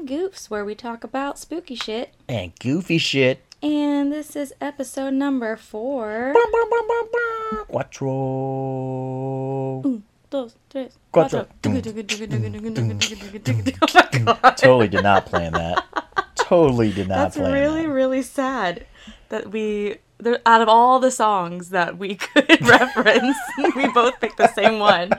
Welcome to Spooks and Goofs, where we talk about spooky shit. And goofy shit. And this is episode number four. Quattro. Dos, tres. Oh my. Totally did not plan that. Totally did not That's plan really, that. really really sad that we, out of all the songs that we could reference, we both picked the same one,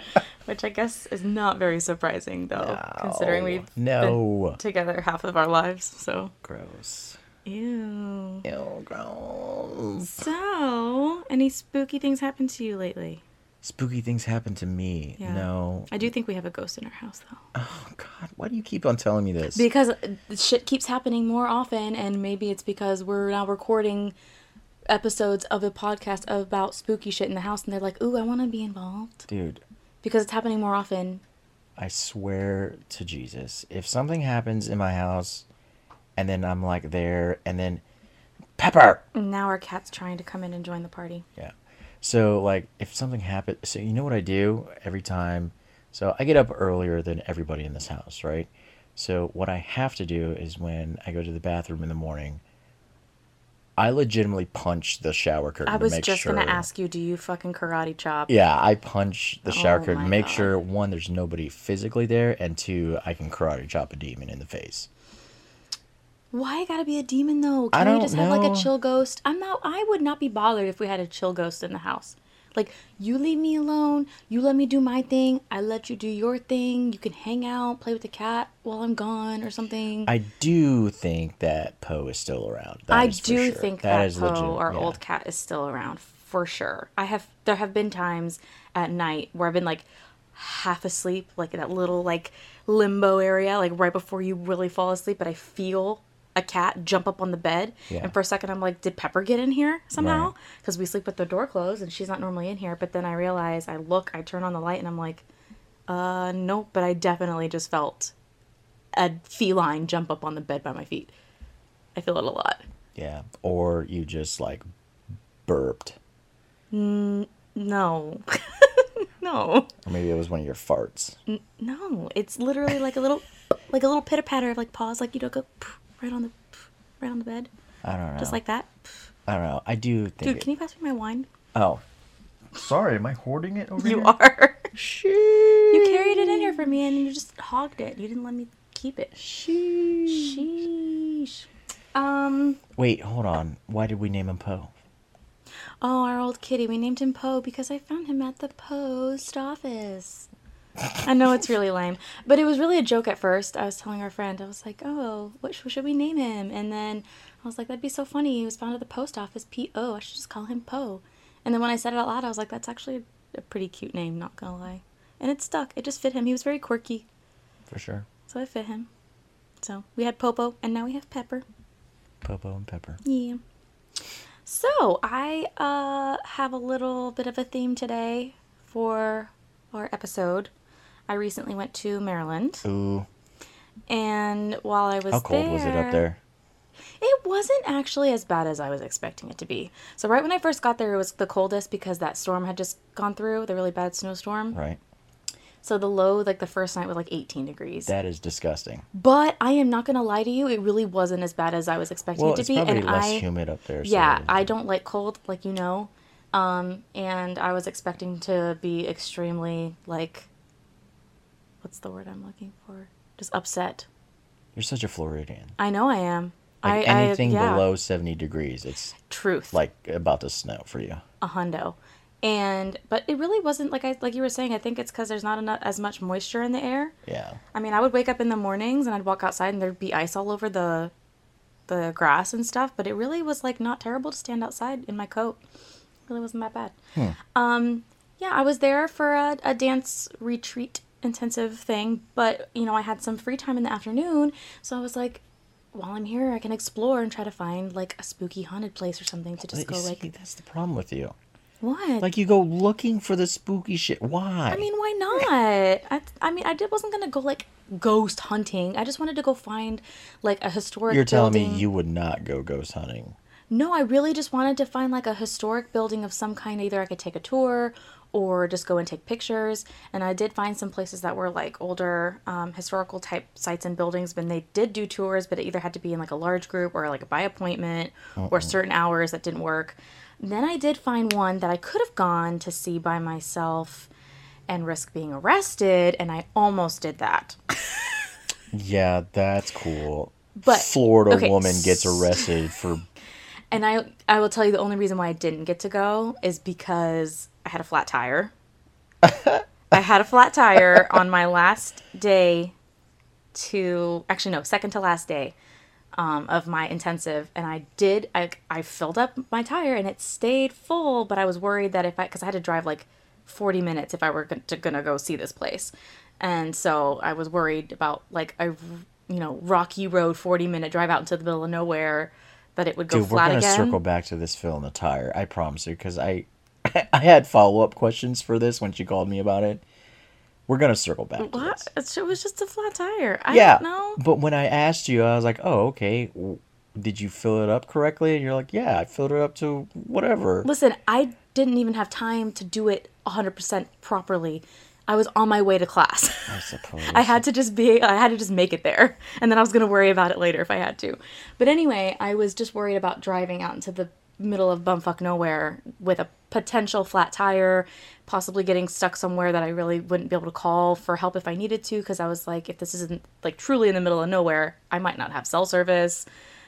which I guess is not very surprising, though, considering we've no. been together half of our lives. So, Gross. ew. Ew, gross. So, any spooky things happened to you lately? Spooky things happen to me. Yeah. No. I do think we have a ghost in our house, though. Oh, God. Why do you keep on telling me this? Because shit keeps happening more often, and maybe it's because we're now recording episodes of a podcast about spooky shit in the house, and they're like, "Ooh, I want to be involved," Dude, because it's happening more often. I swear to Jesus, if something happens in my house and then I'm like there and then Pepper. Now our cat's trying to come in and join the party. Yeah. So like if something happens, so you know what I do every time? So I get up earlier than everybody in this house, right? So what I have to do is when I go to the bathroom in the morning, I legitimately punch the shower curtain I was just sure. gonna ask you, do you fucking karate chop? Yeah, I punch the shower Oh curtain, make God. sure one, there's nobody physically there, and two, I can karate chop a demon in the face. Why gotta be a demon though? I Can we don't just have like a chill ghost? I'm not. I would not be bothered if we had a chill ghost in the house. Like you leave me alone. You let me do my thing. I let you do your thing. You can hang out, play with the cat while I'm gone or something. I do think that Poe is still around. That I do sure. think that, is Poe, our yeah. old cat, is still around for sure. I have there have been times at night where I've been like half asleep, like in that little like limbo area, like right before you really fall asleep, but I feel a cat jump up on the bed, Yeah. and for a second I'm like, did Pepper get in here somehow? Right. Because we sleep with the door closed, and she's not normally in here. But then I realize, I look, I turn on the light, and I'm like, uh, nope. But I definitely just felt a feline jump up on the bed by my feet. I feel it a lot. Yeah, or you just like burped, No. no. or maybe it was one of your farts. No. It's literally like a little like a little pitter patter of like paws like you don't go right on the right on the bed. I don't know. Just like that. I don't know. I do think. Dude, it- can you pass me my wine? Oh, sorry. Am I hoarding it over You here? are. Sheesh. You carried it in here for me and you just hogged it. You didn't let me keep it. Sheesh. Sheesh. Um Wait, hold on. Why did we name him Poe? oh, our old kitty. We named him Poe because I found him at the post office. I know it's really lame, but it was really a joke at first. I was telling our friend, I was like, "Oh, what should we name him?" And then I was like, "That'd be so funny. He was found at the post office. P O. I should just call him Poe." And then when I said it out loud, I was like, "That's actually a pretty cute name. Not gonna lie." And it stuck. It just fit him. He was very quirky, For sure. so it fit him. So we had Popo, and now we have Pepper. Popo and Pepper. Yeah. So I uh, have a little bit of a theme today for our episode. I recently went to Maryland, Ooh, and while I was how cold was it up there? It wasn't actually as bad as I was expecting it to be. So right when I first got there, it was the coldest because that storm had just gone through, the really bad snowstorm. Right. So the low, like the first night, was like 18 degrees. That is disgusting. but I am not gonna lie to you, it really wasn't as bad as I was expecting Well, it to be. it's be. probably and less I, humid up there. so yeah, I don't like cold, like you know. Um, and I was expecting to be extremely like, what's the word I'm looking for? Just upset. You're such a Floridian. I know I am. Like I, anything I, yeah, below 70 degrees, it's truth. like about to snow for you. a hundo. And but it really wasn't like I like you were saying. I think it's because there's not enough as much moisture in the air. Yeah. I mean, I would wake up in the mornings and I'd walk outside and there'd be ice all over the the grass and stuff. But it really was like not terrible to stand outside in my coat. It really wasn't that bad. Hmm. Um, yeah, I was there for a, a dance retreat intensive thing, but you know I had some free time in the afternoon, so I was like. While I'm here, I can explore and try to find like a spooky haunted place or something to just But go you like that's the problem with you. what? Like you go looking for the spooky shit. Why? I mean, why not? I, I mean, I did, wasn't gonna go like ghost hunting. I just wanted to go find like a historic. you're telling building. me you would not go ghost hunting. No, I really just wanted to find like a historic building of some kind. Either I could take a tour, or just go and take pictures. And I did find some places that were like older um, historical type sites and buildings, but they did do tours, but it either had to be in like a large group or like a by appointment or certain hours that didn't work. Then I did find one that I could have gone to see by myself and risk being arrested, and I almost did that. Yeah, that's cool. But- Florida okay, woman gets arrested for And I I will tell you the only reason why I didn't get to go is because I had a flat tire. I had a flat tire on my last day to actually no, second to last day um, of my intensive and I did I I filled up my tire and it stayed full, but I was worried that if I cuz I had to drive like 40 minutes if I were going to gonna go see this place. And so I was worried about like a you know, rocky road 40 minute drive out into the middle of nowhere that it would go Dude, we're flat gonna again. circle back to this fill in the tire. I promise you, because I, I had follow up questions for this when she called me about it. We're gonna circle back. To What? It was just a flat tire. I Yeah, don't know. but when I asked you, I was like, "Oh, okay. Did you fill it up correctly?" And you're like, "Yeah, I filled it up to whatever." Listen, I didn't even have time to do it 100% properly. I was on my way to class. I suppose. I had to just be, I had to just make it there. And then I was going to worry about it later if I had to. But anyway, I was just worried about driving out into the middle of bumfuck nowhere with a potential flat tire, possibly getting stuck somewhere that I really wouldn't be able to call for help if I needed to. Because I was like, if this isn't like truly in the middle of nowhere, I might not have cell service.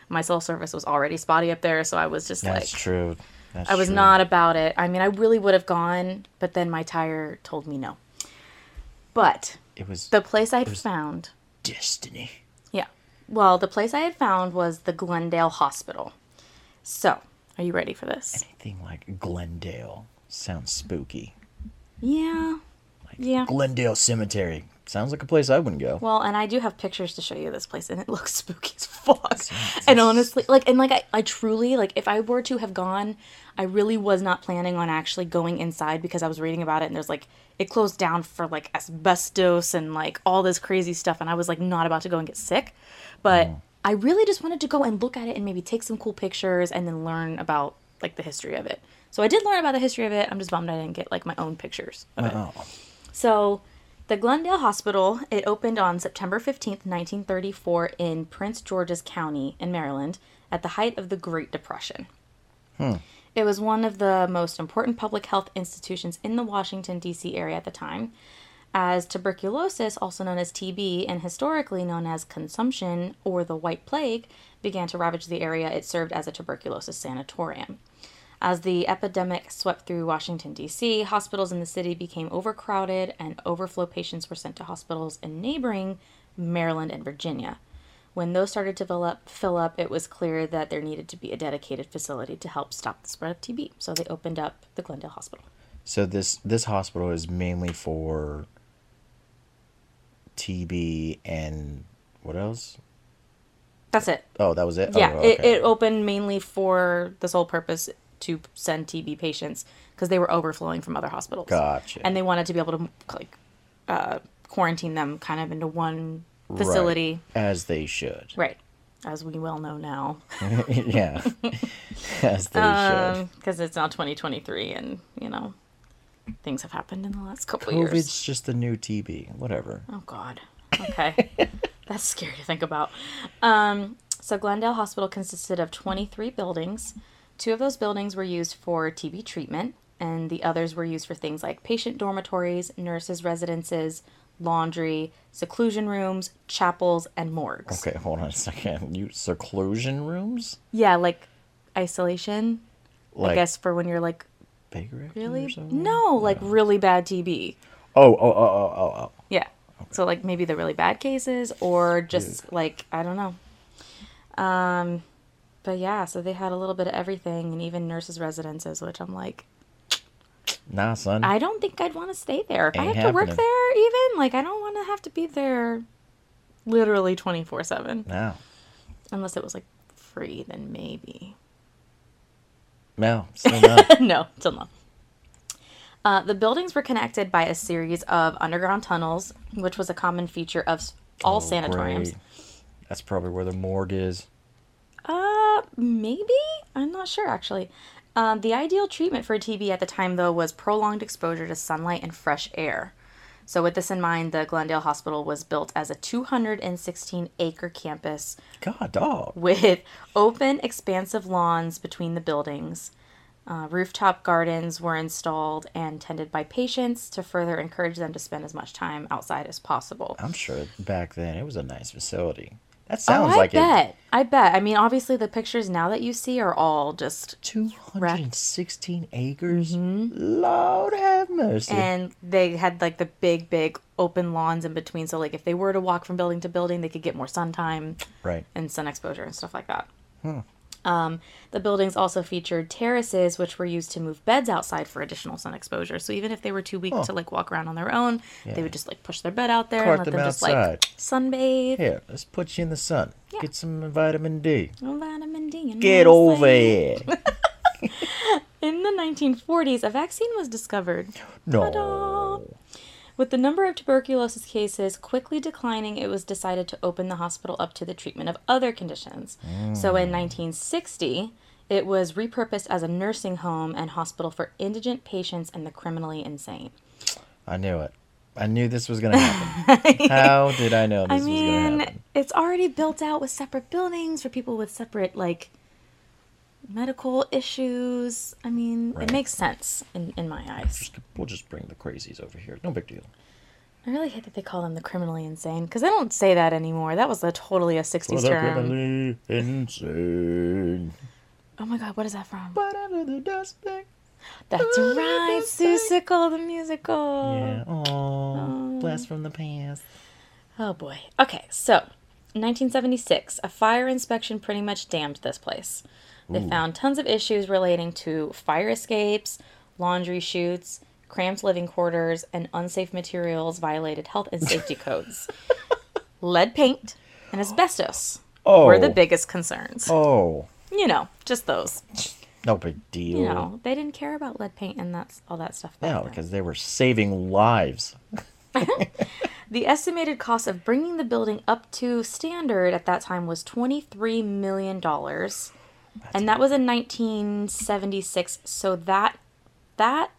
My cell service was already spotty up there. So I was just That's like, That's true. That's I was true. not about it. I mean, I really would have gone, but then my tire told me no. But It was the place I had found, destiny. yeah. Well, the place I had found was the Glenn Dale Hospital. So, are you ready for this? Anything like Glendale sounds spooky. Yeah. Yeah. Glendale Cemetery sounds like a place I wouldn't go. Well, and I do have pictures to show you this place, and it looks spooky as fuck. And honestly, like, and like, I, I truly, like, if I were to have gone, I really was not planning on actually going inside because I was reading about it, and there's like, it closed down for like asbestos and like all this crazy stuff, and I was like, not about to go and get sick. But oh. I really just wanted to go and look at it and maybe take some cool pictures and then learn about like the history of it. So I did learn about the history of it. I'm just bummed I didn't get like my own pictures of it. So, the Glenn Dale Hospital, it opened on September 15th, 1934 in Prince George's County in Maryland at the height of the Great Depression. Hmm. It was one of the most important public health institutions in the Washington, D.C. area at the time, as tuberculosis, also known as TB and historically known as consumption or the White Plague, began to ravage the area. It served as a tuberculosis sanatorium. As the epidemic swept through Washington, D.C., hospitals in the city became overcrowded and overflow patients were sent to hospitals in neighboring Maryland and Virginia. When those started to fill up, fill up, it was clear that there needed to be a dedicated facility to help stop the spread of TB. So they opened up the Glenn Dale Hospital. So this this hospital is mainly for TB and what else? That's it. Oh, that was it. Yeah, oh, it, okay. it opened mainly for the sole purpose to send TB patients because they were overflowing from other hospitals. Gotcha. And they wanted to be able to like uh, quarantine them kind of into one facility. as they should. Right. As we well know now. yeah, as they should. Because it's now 2023 and, you know, things have happened in the last couple COVID's years. just the new TB. Whatever. Oh, God. Okay. That's scary to think about. Um, so, Glenn Dale Hospital consisted of 23 buildings. Two of those buildings were used for TB treatment, and the others were used for things like patient dormitories, nurses' residences, laundry, seclusion rooms, chapels, and morgues. Okay, hold on a second. You seclusion rooms? Yeah, like isolation. Like I guess for when you're like Baker Acted or really no, like really bad TB. Oh, oh, oh, oh, oh, oh. Yeah. So like maybe the really bad cases or just like I don't know. Um but yeah, so they had a little bit of everything and even nurses residences, which I'm like Nah, son. I don't think I'd want to stay there. If I have to work there even, like I don't want to have to be there literally 24/7 No. unless it was like free then maybe. No, still not. no, still no. Uh, the buildings were connected by a series of underground tunnels, which was a common feature of all Oh, sanatoriums. great. That's probably where the morgue is. Uh, maybe? I'm not sure actually. Um, the ideal treatment for TB at the time, though, was prolonged exposure to sunlight and fresh air. So, with this in mind, the Glenn Dale Hospital was built as a 216 acre campus God, dog. with open, expansive lawns between the buildings. Uh, rooftop gardens were installed and tended by patients to further encourage them to spend as much time outside as possible. I'm sure back then it was a nice facility. That Oh, sounds I like it. I bet. I bet. I mean, obviously, the pictures now that you see are all just 216 acres? Lord have mercy. Mm-hmm. and they had like the big, big open lawns in between. So, like, if they were to walk from building to building, they could get more sun time right. and sun exposure and stuff like that. Um, the buildings also featured terraces, which were used to move beds outside for additional sun exposure. So even if they were too weak to like walk around on their own, Yeah. they would just like push their bed out there Cart and let them them, just like sunbathe. Here, let's put you in the sun. Yeah. Get some vitamin D. Oh, vitamin D. Get over here. In the 1940s, a vaccine was discovered. No. Ta-da! With the number of tuberculosis cases quickly declining, it was decided to open the hospital up to the treatment of other conditions. So in mm. 1960, it was repurposed as a nursing home and hospital for indigent patients and the criminally insane. I knew it. I knew this was going to happen. How did I know this I was going to mean, happen? it's already built out with separate buildings for people with separate, like, medical issues. I mean, Right. it makes sense in, in my eyes. Just- We'll just bring the crazies over here. No big deal. I really hate that they call them the criminally insane because they don't say that anymore. That was a totally a 60s For the term. criminally insane. Oh my god, what is that from? Whatever the dust thing. That's right, that? The musical. Yeah. Oh, um, blast from the past. Oh boy. Okay, so 1976, a fire inspection pretty much damned this place. They Ooh. found tons of issues relating to fire escapes, laundry chutes, cramped living quarters, and unsafe materials violated health and safety codes. Lead paint and asbestos Oh. were the oh. biggest concerns. Oh, You know, just those. no big deal. You know, they didn't care about lead paint and that's all that stuff. No, then. because they were saving lives. The estimated cost of bringing the building up to standard at that time was $23 million. And that was in 1976. So that that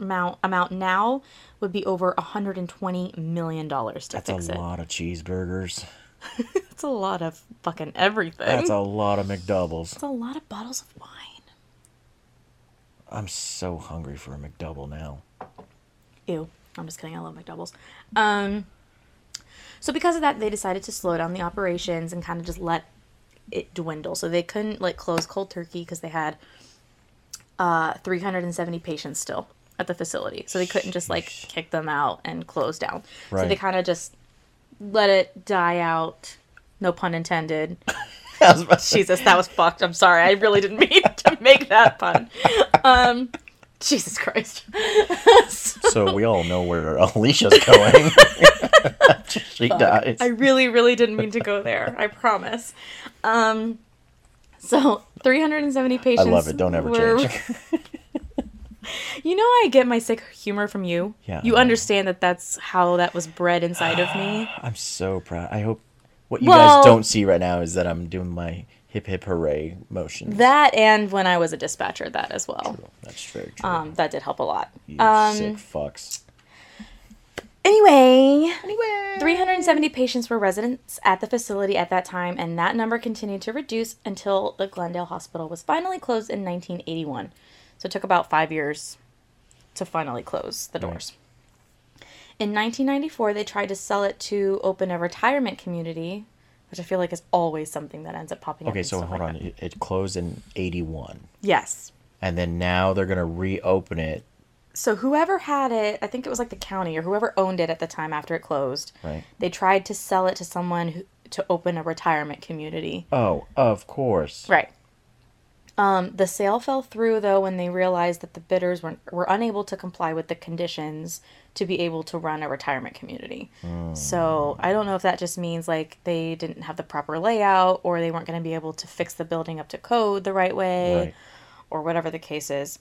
amount amount now would be over 120 million dollars to That's fix a lot of cheeseburgers. That's a lot of fucking everything. That's a lot of McDoubles. That's a lot of bottles of wine. I'm so hungry for a McDouble now. Ew. I'm just kidding. I love McDoubles. Um, so because of that, they decided to slow down the operations and kind of just let it dwindle. So they couldn't like close cold turkey because they had uh 370 patients still at the facility. So they couldn't just like kick them out and close down. So they kind of just let it die out. No pun intended. I was about to say- Jesus, that was fucked. I'm sorry. I really didn't mean to make that pun. Um, Jesus Christ. so we all know where Alicia's going. She dies. I really, really didn't mean to go there. I promise. Um, so 370 patients. I love it. Don't ever were- change. You know, I get my sick humor from you. Yeah. You understand that that's how that was bred inside of me. I'm so proud. I hope what you Well- guys don't see right now is that I'm doing my hip hip hooray motion. That and when I was a dispatcher, that as well. That's very true. Um, that did help a lot. you Um, sick fucks. Anyway, Anyway. 370 patients were residents at the facility at that time, and that number continued to reduce until the Glenn Dale Hospital was finally closed in 1981. So it took about five years to finally close the doors. In 1994, they tried to sell it to open a retirement community, which I feel like is always something that ends up popping up. Okay, and so stuff hold like on. that. It, it closed in 81. Yes. And then now they're going to reopen it. So whoever had it, I think it was like the county or whoever owned it at the time after it closed. Right. They tried to sell it to someone who, to open a retirement community. Oh, of course. Right. Um, the sale fell through though when they realized that the bidders were, were unable to comply with the conditions to be able to run a retirement community. So I don't know if that just means like they didn't have the proper layout or they weren't going to be able to fix the building up to code the right way Right. or whatever the case is.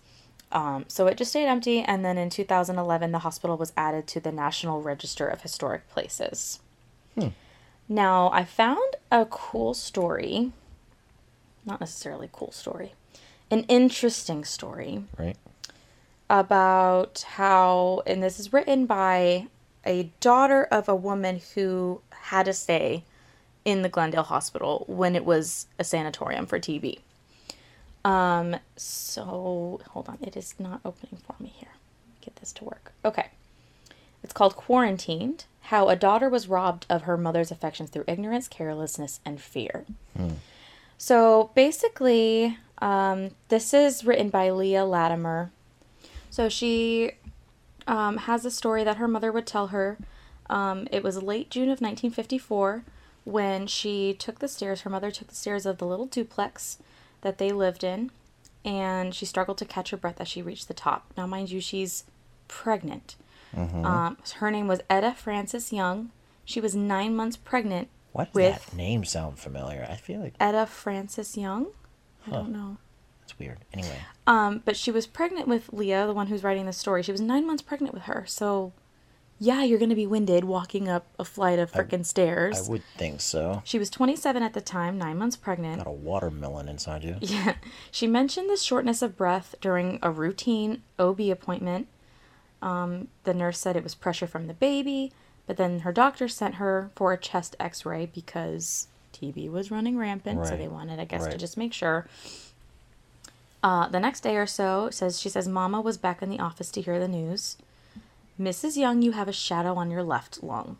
Um, so it just stayed empty, and then in 2011, the hospital was added to the National Register of Historic Places. Now, I found a cool story, not necessarily cool story. an interesting story Right. about how, and this is written by a daughter of a woman who had to stay in the Glenn Dale Hospital when it was a sanatorium for TB. Um, so hold on, it is not opening for me here. Get this to work. Okay. It's called Quarantined How a Daughter Was Robbed of Her Mother's Affections Through Ignorance, Carelessness, and Fear. So basically, um, this is written by Leah Latimer. So she um, has a story that her mother would tell her. Um, it was late June of 1954 when she took the stairs. Her mother took the stairs of the little duplex that they lived in, and she struggled to catch her breath as she reached the top. Now, mind you, she's pregnant. Um, her name was Etta Frances Young. She was nine months pregnant Why does that name sound familiar? I feel like Etta Frances Young. I don't know. that's weird. Anyway, Um, but she was pregnant with Leah, the one who's writing the story. She was nine months pregnant with her. So, yeah, you're going to be winded walking up a flight of freaking stairs. I would think so. She was 27 at the time, nine months pregnant. Got a watermelon inside you. Yeah. She mentioned the shortness of breath during a routine OB appointment. Um, the nurse said it was pressure from the baby, but then her doctor sent her for a chest x ray because TB was running rampant. right. So they wanted, I guess, to just make sure. Uh, the next day or so, says she says Mama was back in the office to hear the news. Mrs. Young, you have a shadow on your left lung.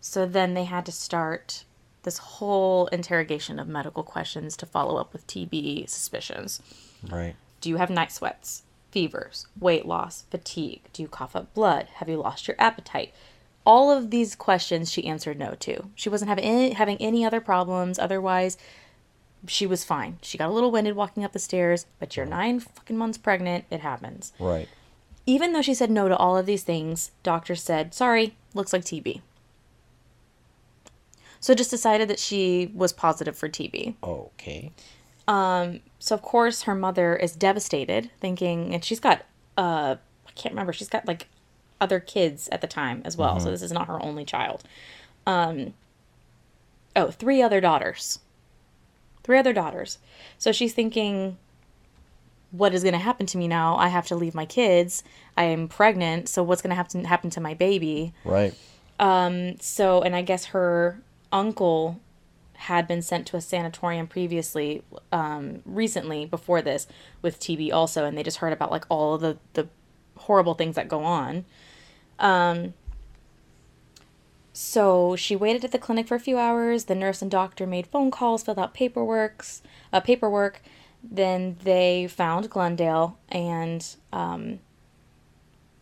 So then they had to start this whole interrogation of medical questions to follow up with TB suspicions. Right. Do you have night sweats, fevers, weight loss, fatigue? Do you cough up blood? Have you lost your appetite? All of these questions she answered no to. She wasn't having any, having any other problems. Otherwise, she was fine. She got a little winded walking up the stairs, but you're nine fucking months pregnant. It happens. Right. Even though she said no to all of these things, doctors said, sorry, looks like TB. So just decided that she was positive for TB. Okay. Um, So of course her mother is devastated, thinking, and she's got uh, I can't remember, she's got like other kids at the time as well. So this is not her only child. Um, oh, three other daughters. Three other daughters. So she's thinking, what is going to happen to me now? I have to leave my kids. I am pregnant. So what's going to happen happen to my baby? Right. So, and I guess her uncle had been sent to a sanatorium previously, um, recently before this with TB also, and they just heard about like all of the the horrible things that go on. Um, so she waited at the clinic for a few hours. The nurse and doctor made phone calls, filled out paperworks, uh, paperwork. Then they found Glenn Dale and um,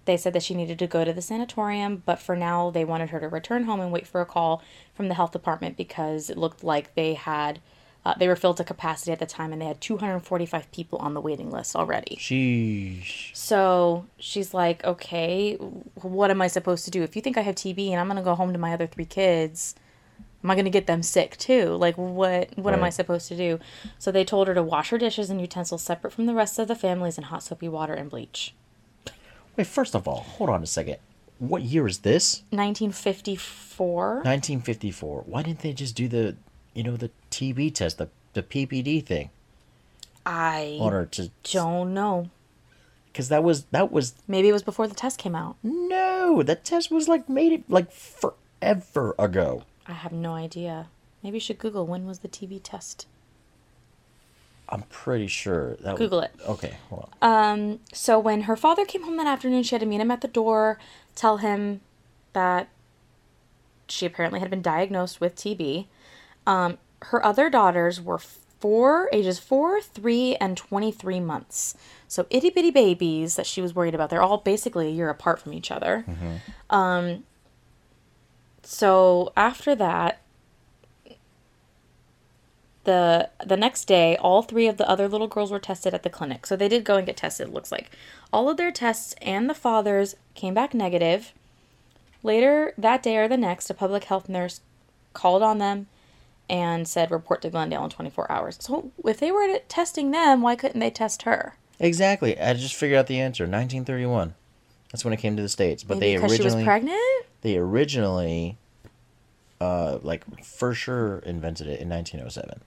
they said that she needed to go to the sanatorium, but for now they wanted her to return home and wait for a call from the health department because it looked like they had uh, they were filled to capacity at the time and they had 245 people on the waiting list already. Sheesh. So she's like, okay, what am I supposed to do? If you think I have TB and I'm gonna go home to my other three kids, am I gonna get them sick too? Like, what what am I supposed to do? So they told her to wash her dishes and utensils separate from the rest of the families in hot soapy water and bleach. Wait, first of all, hold on a second. What year is this? 1954. 1954. Why didn't they just do the, you know, the TB test, the the PPD thing, I on her to? don't know. Because that was that was Maybe it was before the test came out. no, that test was like made it like forever ago. I have no idea. Maybe you should Google when was the TB test. I'm pretty sure that. Google it. Okay, hold on. So when her father came home that afternoon, she had to meet him at the door, tell him that she apparently had been diagnosed with TB. Um, her other daughters were four, ages four, three, and 23 months. So itty bitty babies that she was worried about. They're all basically a year apart from each other. Um, so after that, the the next day all three of the other little girls were tested at the clinic so they did go and get tested it looks like all of their tests and the father's came back negative later that day or the next a public health nurse called on them and said report to Glenn Dale in 24 hours so if they were testing them why couldn't they test her Exactly. I just figured out the answer. 1931. That's when it came to the states. But Maybe they because she was originally pregnant they originally uh like for sure invented it in 1907.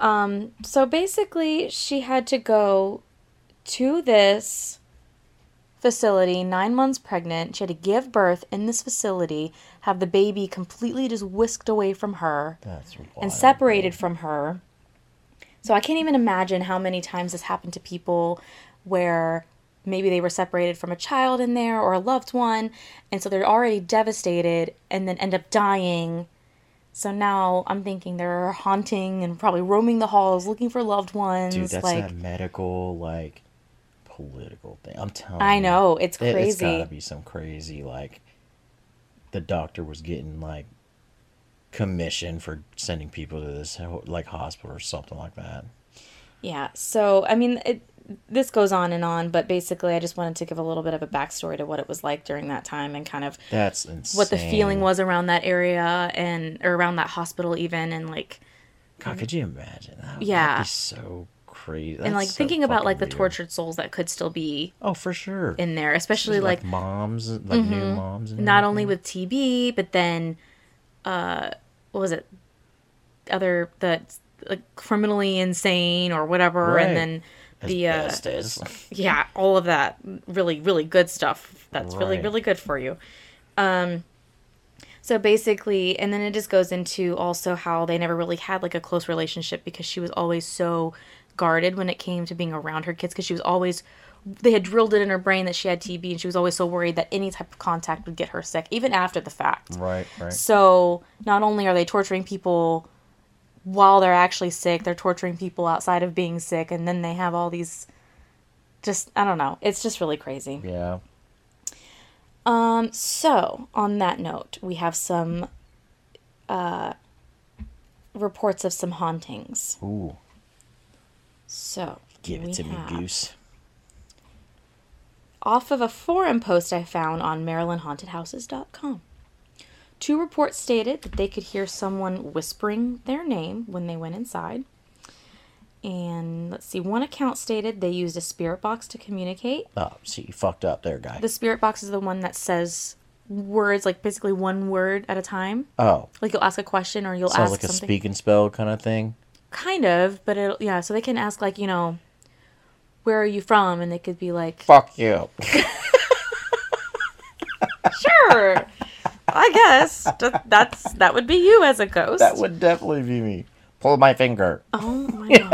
Um, so basically, she had to go to this facility, nine months pregnant. She had to give birth in this facility, have the baby completely just whisked away from her That's and separated from her. So I can't even imagine how many times this happened to people where maybe they were separated from a child in there or a loved one, and so they're already devastated and then end up dying. So now I'm thinking they're haunting and probably roaming the halls looking for loved ones. Dude, that's like that medical, like, political thing. I'm telling I you. know, it's crazy. It- It's gotta be some crazy, like, the doctor was getting, like, commission for sending people to this, like, hospital or something like that. Yeah. So, I mean, it, this goes on and on, but basically, I just wanted to give a little bit of a backstory to what it was like during that time and kind of That's insane. what the feeling was around that area and or around that hospital, even and like God, could you imagine? That Yeah. be so crazy. and like so thinking about like the tortured souls that could still be Oh, for sure. in there, especially like, Mm-hmm. moms, like new moms. And not only with TB, but then uh, what was it? Other the like criminally insane or whatever, Right. and then the uh, yeah, all of that really, really good stuff. That's really, really good for you. Um, so basically, and then it just goes into also how they never really had like a close relationship because she was always so guarded when it came to being around her kids because she was always they had drilled it in her brain that she had TB and she was always so worried that any type of contact would get her sick even after the fact. right, right. So not only are they torturing people while they're actually sick, they're torturing people outside of being sick, and then they have all these. Just I don't know. It's just really crazy. Yeah. Um. So on that note, we have some. Uh, reports of some hauntings. Ooh, So give it to me, goose. off of a forum post I found on MarylandHauntedHouses.com. Two reports stated that they could hear someone whispering their name when they went inside. And let's see, one account stated they used a spirit box to communicate. Oh, see, you fucked up there, guy. The spirit box is the one that says words, like basically one word at a time. oh, Like you'll ask a question or you'll ask something. sounds ask like a speak and spell kind of thing. Kind of, but it yeah, so they can ask like, you know, where are you from? And they could be like, Fuck you. Sure. I guess that's that would be you as a ghost. that would definitely be me. Pull my finger. Oh my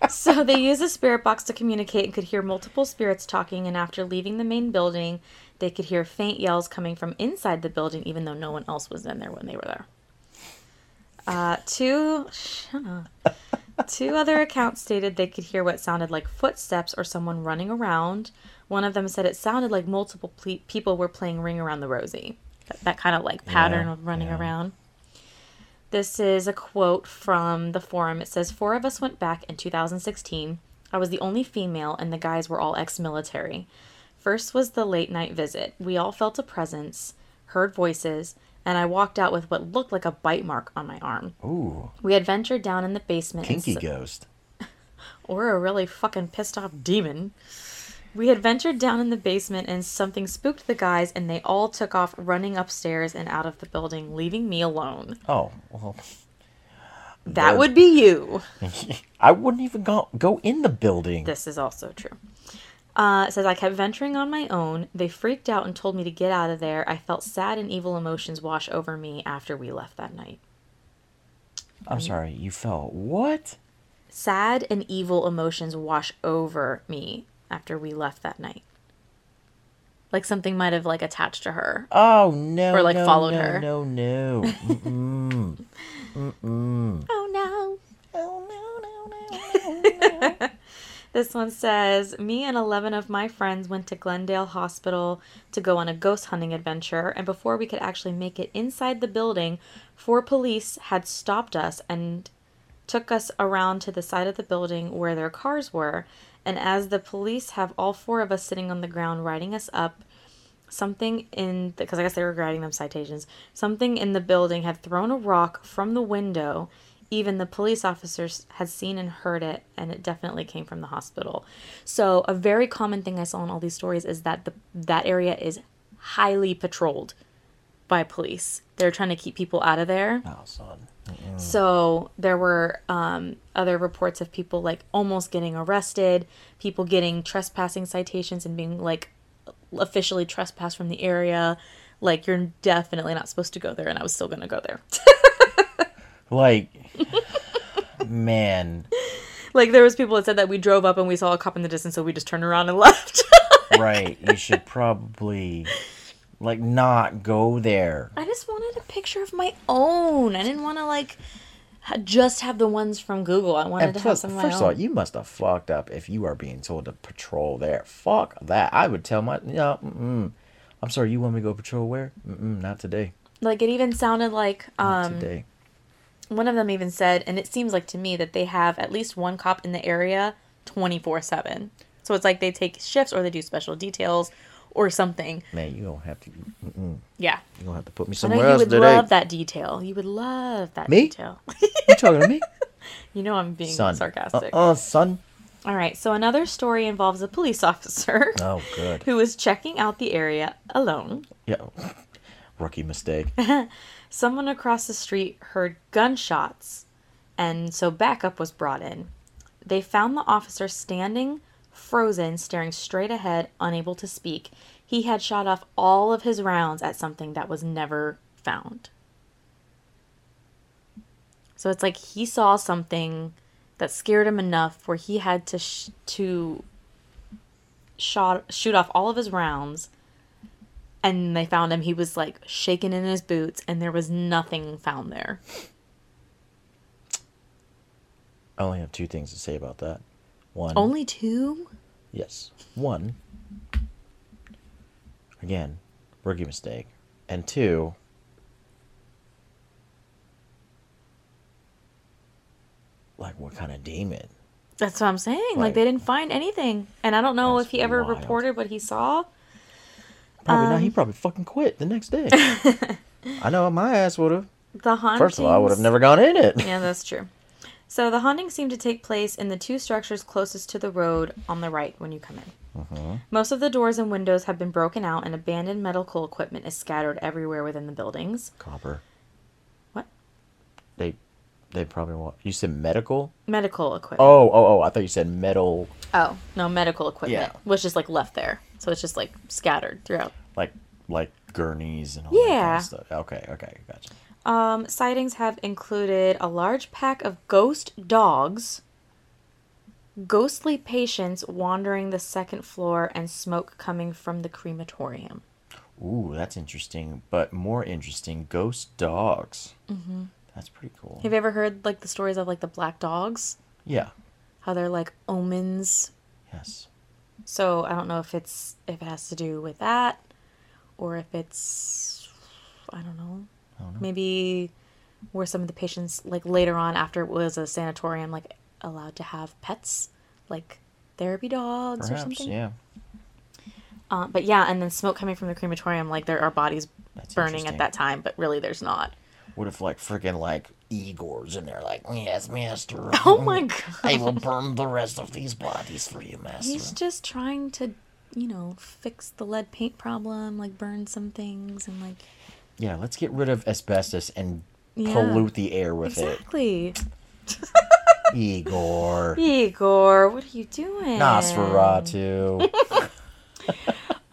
god. so they used a spirit box to communicate and could hear multiple spirits talking and after leaving the main building, they could hear faint yells coming from inside the building even though no one else was in there when they were there. Uh, two. Two other accounts stated they could hear what sounded like footsteps or someone running around. One of them said it sounded like multiple ple- people were playing Ring Around the Rosie. That, that kind of like pattern Yeah, of running yeah. around. This is a quote from the forum. It says, Four of us went back in 2016. I was the only female, and the guys were all ex military. First was the late night visit. We all felt a presence, heard voices, and I walked out with what looked like a bite mark on my arm. Ooh, We had ventured down in the basement. kinky s- ghost. or a really fucking pissed off demon. We had ventured down in the basement and something spooked the guys, and they all took off running upstairs and out of the building, leaving me alone. Oh, well, That would be you. I wouldn't even go go in the building. This is also true. Uh, it says, I kept venturing on my own. They freaked out and told me to get out of there. I felt sad and evil emotions wash over me after we left that night. I'm sorry, you felt what? Sad and evil emotions wash over me after we left that night. Like something might have like attached to her. Oh no! Or, like, no, followed no, her. No, no, Mm-mm. Mm-mm. Oh no. Oh no, no, no, no. This one says, Me and 11 of my friends went to Glenn Dale Hospital to go on a ghost hunting adventure, and before we could actually make it inside the building, four police had stopped us and took us around to the side of the building where their cars were. And as the police have all four of us sitting on the ground writing us up, something in because I guess they were writing them citations. Something in the building had thrown a rock from the window. Even the police officers had seen and heard it, and it definitely came from the hospital. So a very common thing I saw in all these stories is that the that area is highly patrolled. By police. They're trying to keep people out of there. Oh, son. So there were um, other reports of people like almost getting arrested, people getting trespassing citations and being like officially trespassed from the area. Like you're definitely not supposed to go there, and I was still gonna go there. Like, man, like there was people that said that we drove up and we saw a cop in the distance, so we just turned around and left. right? You should probably like not go there. I just wanted a picture of my own. I didn't want to like ha- just have the ones from Google. I wanted And to have some of my first of all, you must have fucked up if you are being told to patrol there. Fuck that. I would tell my no. Mm-mm. I'm sorry. You want me to go patrol where? Mm-mm, not today. like it even sounded like Not um today. one of them even said, and it seems like to me that they have at least one cop in the area 24 7. So it's like they take shifts or they do special details or something. Man, you don't have to. Mm-mm, Yeah. you don't have to put me I know somewhere you else would today. love that detail. You would love that Me? detail. You talking to me, you know I'm being son? sarcastic. Uh, uh son. All right, so another story involves a police officer Oh, good. who was checking out the area alone. Yeah. Rookie mistake. Someone across the street heard gunshots, and so backup was brought in. They found the officer standing, frozen, staring straight ahead, unable to speak. He had shot off all of his rounds at something that was never found. So it's like he saw something that scared him enough where he had to sh- to shot shoot off all of his rounds and they found him he was like shaking in his boots and there was nothing found there I only have two things to say about that. One. only two Yes. One. Again, rookie mistake. And two. Like what kind of demon? that's what i'm saying like, Like- they didn't find anything and i don't know if he ever wild. reported what he saw Probably not. Um, He probably fucking quit the next day. I know my ass would have. the hauntings First of all, I would have never gone in it. yeah that's true so the haunting seemed to take place in the two structures closest to the road on the right when you come in Mm-hmm. most of the doors and windows have been broken out and abandoned medical equipment is scattered everywhere within the buildings Copper. what They, they probably want. You said medical. medical equipment Oh, oh, oh! I thought you said metal, Oh, no, medical equipment Yeah. was just like left there. So it's just like scattered throughout. like like gurneys and all that kind Yeah. of stuff. Okay, okay, gotcha. Um, sightings have included a large pack of ghost dogs, ghostly patients wandering the second floor, and smoke coming from the crematorium. Ooh, that's interesting. But more interesting, ghost dogs. Mm-hmm. That's pretty cool. Have you ever heard like the stories of like the black dogs? Yeah. How they're like omens. Yes. So I don't know if it's if it has to do with that, or if it's I don't know. I don't know. maybe were some of the patients like later on after it was a sanatorium like allowed to have pets like therapy dogs or something Yeah. uh, but yeah and then smoke coming from the crematorium like there are bodies That's burning at that time but really there's not What if like freaking like Igor's in there, like yes, master. oh my god! I will burn the rest of these bodies for you, master. he's just trying to you know fix the lead paint problem like burn some things and like Yeah, let's get rid of asbestos and Yeah. pollute the air with exactly it. Exactly. Igor. igor what are you doing Nosferatu.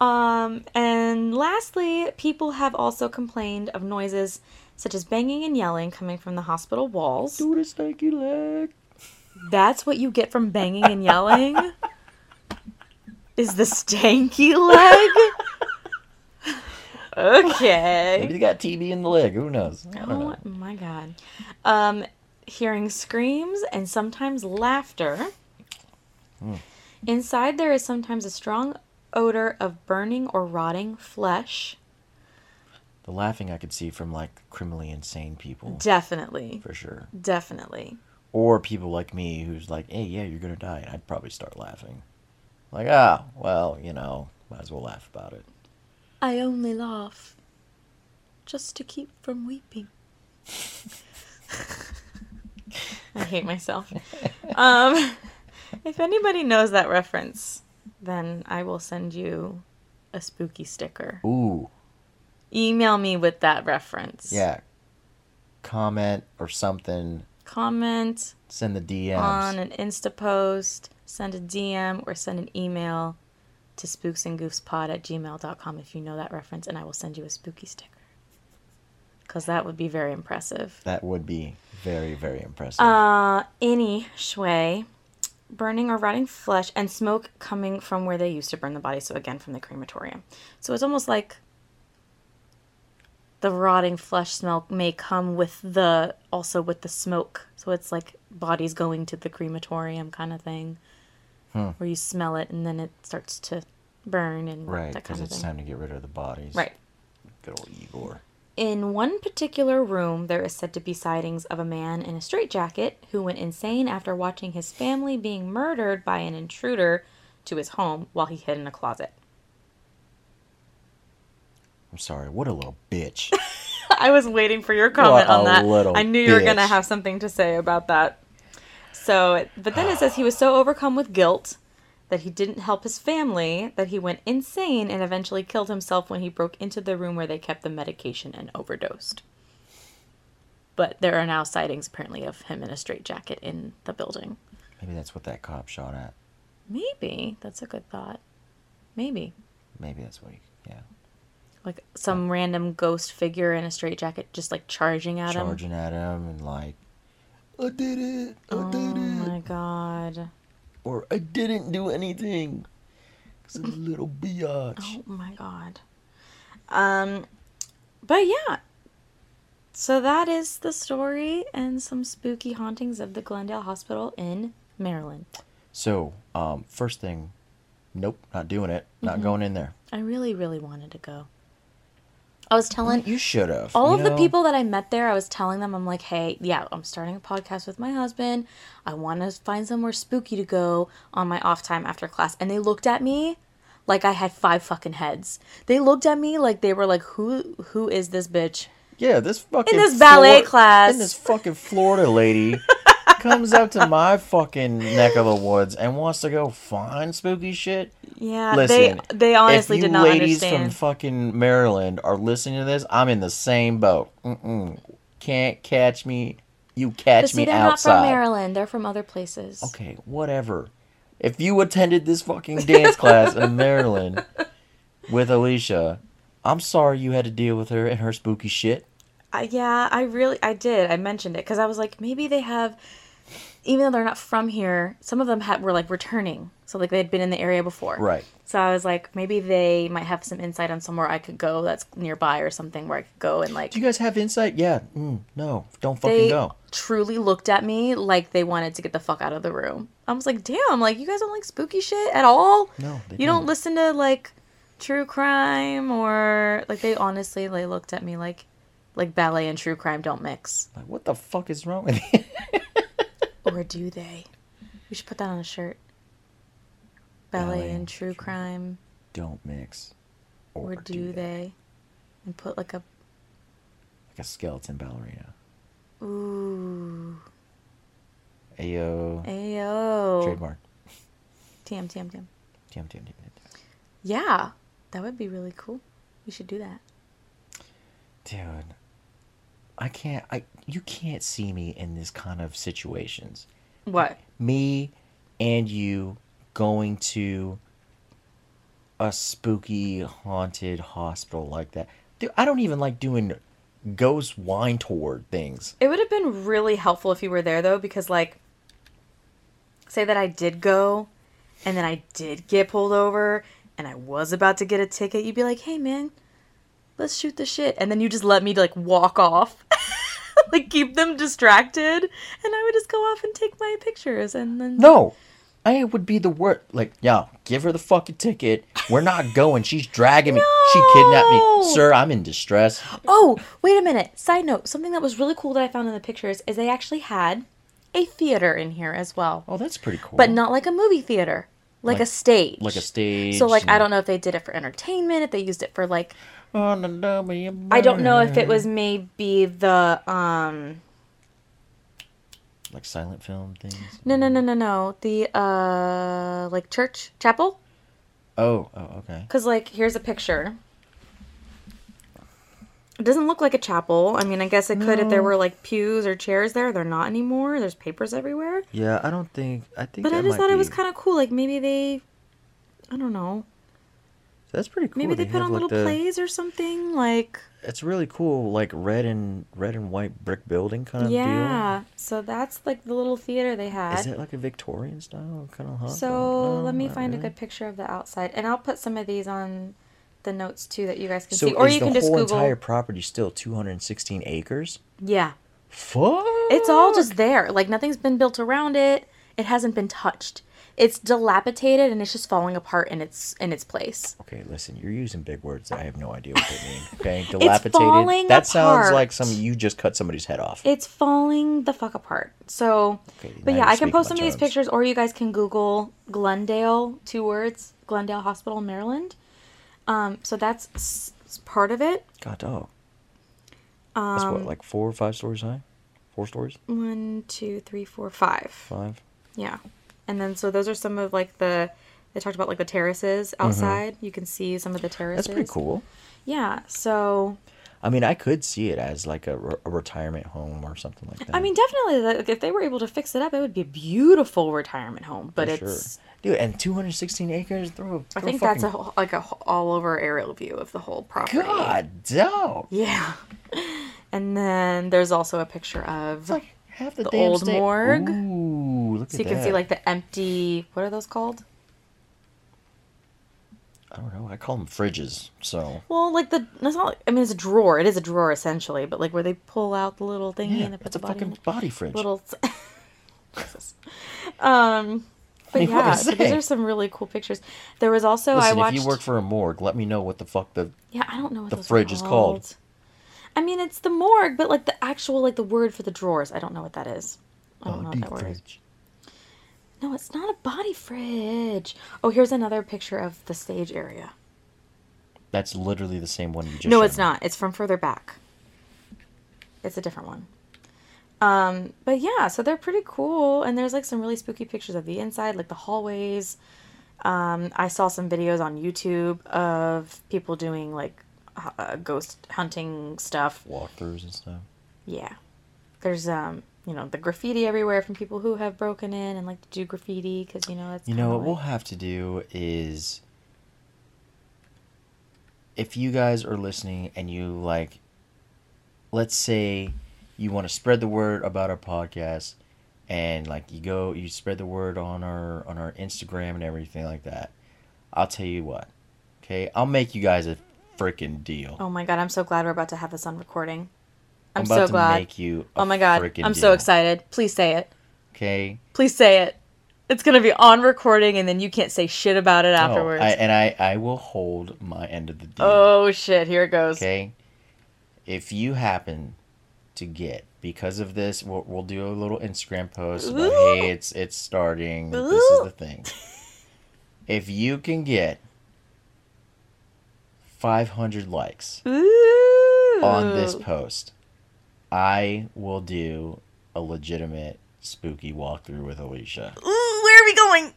Um, and lastly, people have also complained of noises such as banging and yelling coming from the hospital walls. Do the stanky leg. That's what you get from banging and yelling? Is the stanky leg? Maybe they got TB in the leg. Who knows? I don't know. Oh my god. Um, hearing screams and sometimes laughter. Inside there is sometimes a strong odor of burning or rotting flesh. The laughing I could see from like criminally insane people Definitely. for sure, Definitely. or people like me who's like, "Hey, yeah, you're gonna die," and I'd probably start laughing. Like, ah, well, you know, might as well laugh about it. I only laugh just to keep from weeping. I hate myself. Um, if anybody knows that reference, then I will send you a spooky sticker. Ooh, Email me with that reference. Yeah. Comment or something. Comment Send the DMs. on an Insta post, send a DM, or send an email to spooksandgoofspod at gmail.com if you know that reference, and I will send you a spooky sticker. Because that would be very impressive. That would be very, very impressive. Uh, any shui, burning or rotting flesh, and smoke coming from where they used to burn the body. So again, from the crematorium. So it's almost like the rotting flesh smell may come with the also with the smoke. So it's like bodies going to the crematorium kind of thing, Hmm. where you smell it and then it starts to burn and right, because it's time to get rid of the bodies. Right. Good old Igor. In one particular room, there is said to be sightings of a man in a straitjacket who went insane after watching his family being murdered by an intruder to his home while he hid in a closet. I'm sorry. What a little bitch. I was waiting for your comment What on that. I knew you were going to have something to say about that. So, but then it says he was so overcome with guilt that he didn't help his family that he went insane and eventually killed himself when he broke into the room where they kept the medication and overdosed. But there are now sightings apparently of him in a straitjacket in the building. Maybe that's what that cop shot at. Maybe that's a good thought. Maybe Maybe that's what he. Yeah. like some random ghost figure in a straitjacket just like charging at him. Charging at him and like, I did it. I Oh did it. Oh my god. Or I didn't do anything. Cause It's a little biatch. Oh my god. Um but yeah. So that is the story and some spooky hauntings of the Glenn Dale Hospital in Maryland. So, um, first thing, nope, not doing it. Not Mm-hmm. going in there. I really really wanted to go. I was telling You should have. all of the people that I met there, I was telling them, I'm like, hey, yeah, I'm starting a podcast with my husband. I want to find somewhere spooky to go on my off time after class. And they looked at me like I had five fucking heads. They looked at me like they were like, who who is this bitch? Yeah, this fucking in this ballet Flor- class. And this fucking Florida lady comes up to my fucking neck of the woods and wants to go find spooky shit. Yeah, Listen, they they honestly if you did not ladies understand. from fucking Maryland are listening to this, I'm in the same boat. Mm-mm. Can't catch me. You catch but see, me they're not from Maryland. They're from other places. Okay, whatever. If you attended this fucking dance class in Maryland with Alicia, I'm sorry you had to deal with her and her spooky shit. I, yeah, I really, I did. I mentioned it because I was like, maybe they have, even though they're not from here, some of them had, were like returning. So like they'd been in the area before. Right. So I was like, maybe they might have some insight on somewhere I could go that's nearby or something where I could go and like. Do you guys have insight? Yeah. Mm, no, don't fucking They go. truly looked at me like they wanted to get the fuck out of the room. I was like, damn, like you guys don't like spooky shit at all. No, they you don't don't. listen to like true crime or like they honestly they looked at me like like ballet and true crime don't mix. Like, what the fuck is wrong with you? Or do they? We should put that on a shirt. Ballet, Ballet and true crime. don't mix. Or, do, they? And put like a Like a skeleton ballerina. ooh Ayo. ayo Trademark. TM TM TM. Damn, damn, damn, damn. Yeah, that would be really cool. We should do that. Dude, I can't. I you can't see me in this kind of situations. What? Me and you going to a spooky haunted hospital like that. Dude, I don't even like doing ghost wine tour things. It would have been really helpful if you were there though, because like, say that I did go, and then I did get pulled over, and I was about to get a ticket. You'd be like, "Hey man, let's shoot the shit," and then you just let me like walk off, like keep them distracted, and I would just go off and take my pictures, and then No, I would be the worst. Like, yeah, give her the fucking ticket. We're not going. She's dragging me. She kidnapped me, sir. I'm in distress. Oh, wait a minute. Side note, something that was really cool that I found in the pictures is they actually had a theater in here as well. Oh, that's pretty cool. But not like a movie theater. Like, a Like- stage. like a stage. So like I don't know if they did it for entertainment, if they used it for like On the dummy I don't know if it was maybe the um like silent film things. no no no no no the uh like church chapel Oh, oh, okay. cuz like here's a picture. It doesn't look like a chapel. I mean, I guess it could if there were like pews or chairs there. They're not anymore. There's papers everywhere. Yeah, I don't think. I think. But I just might thought it was kind of cool. Like maybe they, I don't know. That's pretty cool. Maybe they, put on like, little the- plays or something. Like It's really cool, like red and red and white brick building kind of yeah. So that's like the little theater they deal. had. Is it like a Victorian style kind of? So No, let me find a good picture of the outside, and I'll put some of these on the notes too that you guys can So see, or you the can just whole Google. entire property still 216 acres? Yeah, Fuck. it's all just there. Like nothing's been built around it. It hasn't been touched. It's dilapidated and it's just falling apart in its in its place. Okay, listen, you're using big words that I have no idea what they mean. Okay, dilapidated. falling that sounds like some you just cut somebody's head off. It's falling the fuck apart. So, Okay, but yeah, you're I can speaking post some of these terms. pictures, or you guys can Google Glenn Dale, two words, Glenn Dale Hospital, Maryland. Um, so that's s- s- part of it. God dog. That's what, Um, like four or five stories high? Four stories? One, two, three, four, five. Five? Yeah. And then so those are some of like the they talked about like the terraces outside. You can see some of the terraces. Mm-hmm. That's pretty cool. Yeah. So I mean, I could see it as like a, re- a retirement home or something like that. I mean, definitely, like, if they were able to fix it up, it would be a beautiful retirement home. But For it's, dude, and 216 acres. Throw, I throw think that's a whole, like a all over aerial view of the whole property. god dog. Yeah. And then there's also a picture of, It's like half the, The damn old state- morgue. Ooh, look so at you can see like the empty. What are those called? I don't know. I call them fridges. So Well, like the it's not. I mean, it's a drawer. It is a drawer essentially, but like where they pull out the little thingy yeah, and they put it's the a body in fucking it. body fridge. little. Jesus. Um, but What do yeah, so these are some really cool pictures. There was also Listen, I watched. if you work for a morgue, let me know what the fuck the. yeah, I don't know what the those are fridge is called. I mean, it's the morgue, but like the actual like the word for the drawers, I don't know what that is. I don't know what that word is. No, it's not a body fridge. Oh, here's another picture of the stage area. That's literally the same one you just. no, showed it's me. not. It's from further back. It's a different one. Um, but yeah, so they're pretty cool, and there's like some really spooky pictures of the inside, like the hallways. Um, I saw some videos on YouTube of people doing like uh, ghost hunting stuff. walkthroughs and stuff. Yeah, there's um, you know, the graffiti everywhere from people who have broken in and like to do graffiti because you know that's You know what we'll have to do is if you guys are listening and you like let's say you want to spread the word about our podcast and like you go you spread the word on our on our Instagram and everything like that. I'll tell you what. Okay? I'll make you guys a freaking deal. Oh my god, I'm so glad we're about to have this on recording. I'm, I'm about so to glad. make you a oh my god, I'm so excited. Please say it. Okay? Please say it. It's gonna be on recording, and then you can't say shit about it afterwards. I, and I I will hold my end of the deal. oh shit! Here it goes. Okay. If you happen to get because of this, we'll, we'll do a little Instagram post about hey, it's it's starting. This is the thing. If you can get 500 likes Ooh. on this post, I will do a legitimate spooky walkthrough with Alicia. Ooh, where are we going?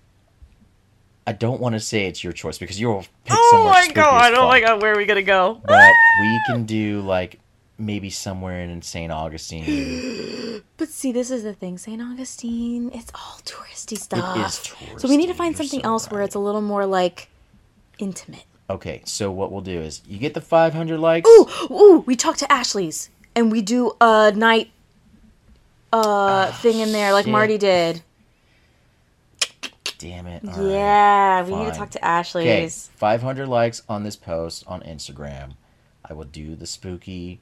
I don't want to say it's your choice because you'll pick Oh somewhere my spooky god! Oh my god! Where are we gonna go? But we can do like maybe somewhere in St. Augustine. But see, this is the thing, St. Augustine. It's all touristy stuff. is So we need to find you're something so else where it's a little more like intimate. Okay, so what we'll do is you get the 500 likes. Ooh, ooh, we talk to Ashley's and we do a night uh thing in there like shit. Marty did. Damn it. all right. yeah, we need to talk to Ashley's. Okay, 500 likes on this post on Instagram. I will do the spooky.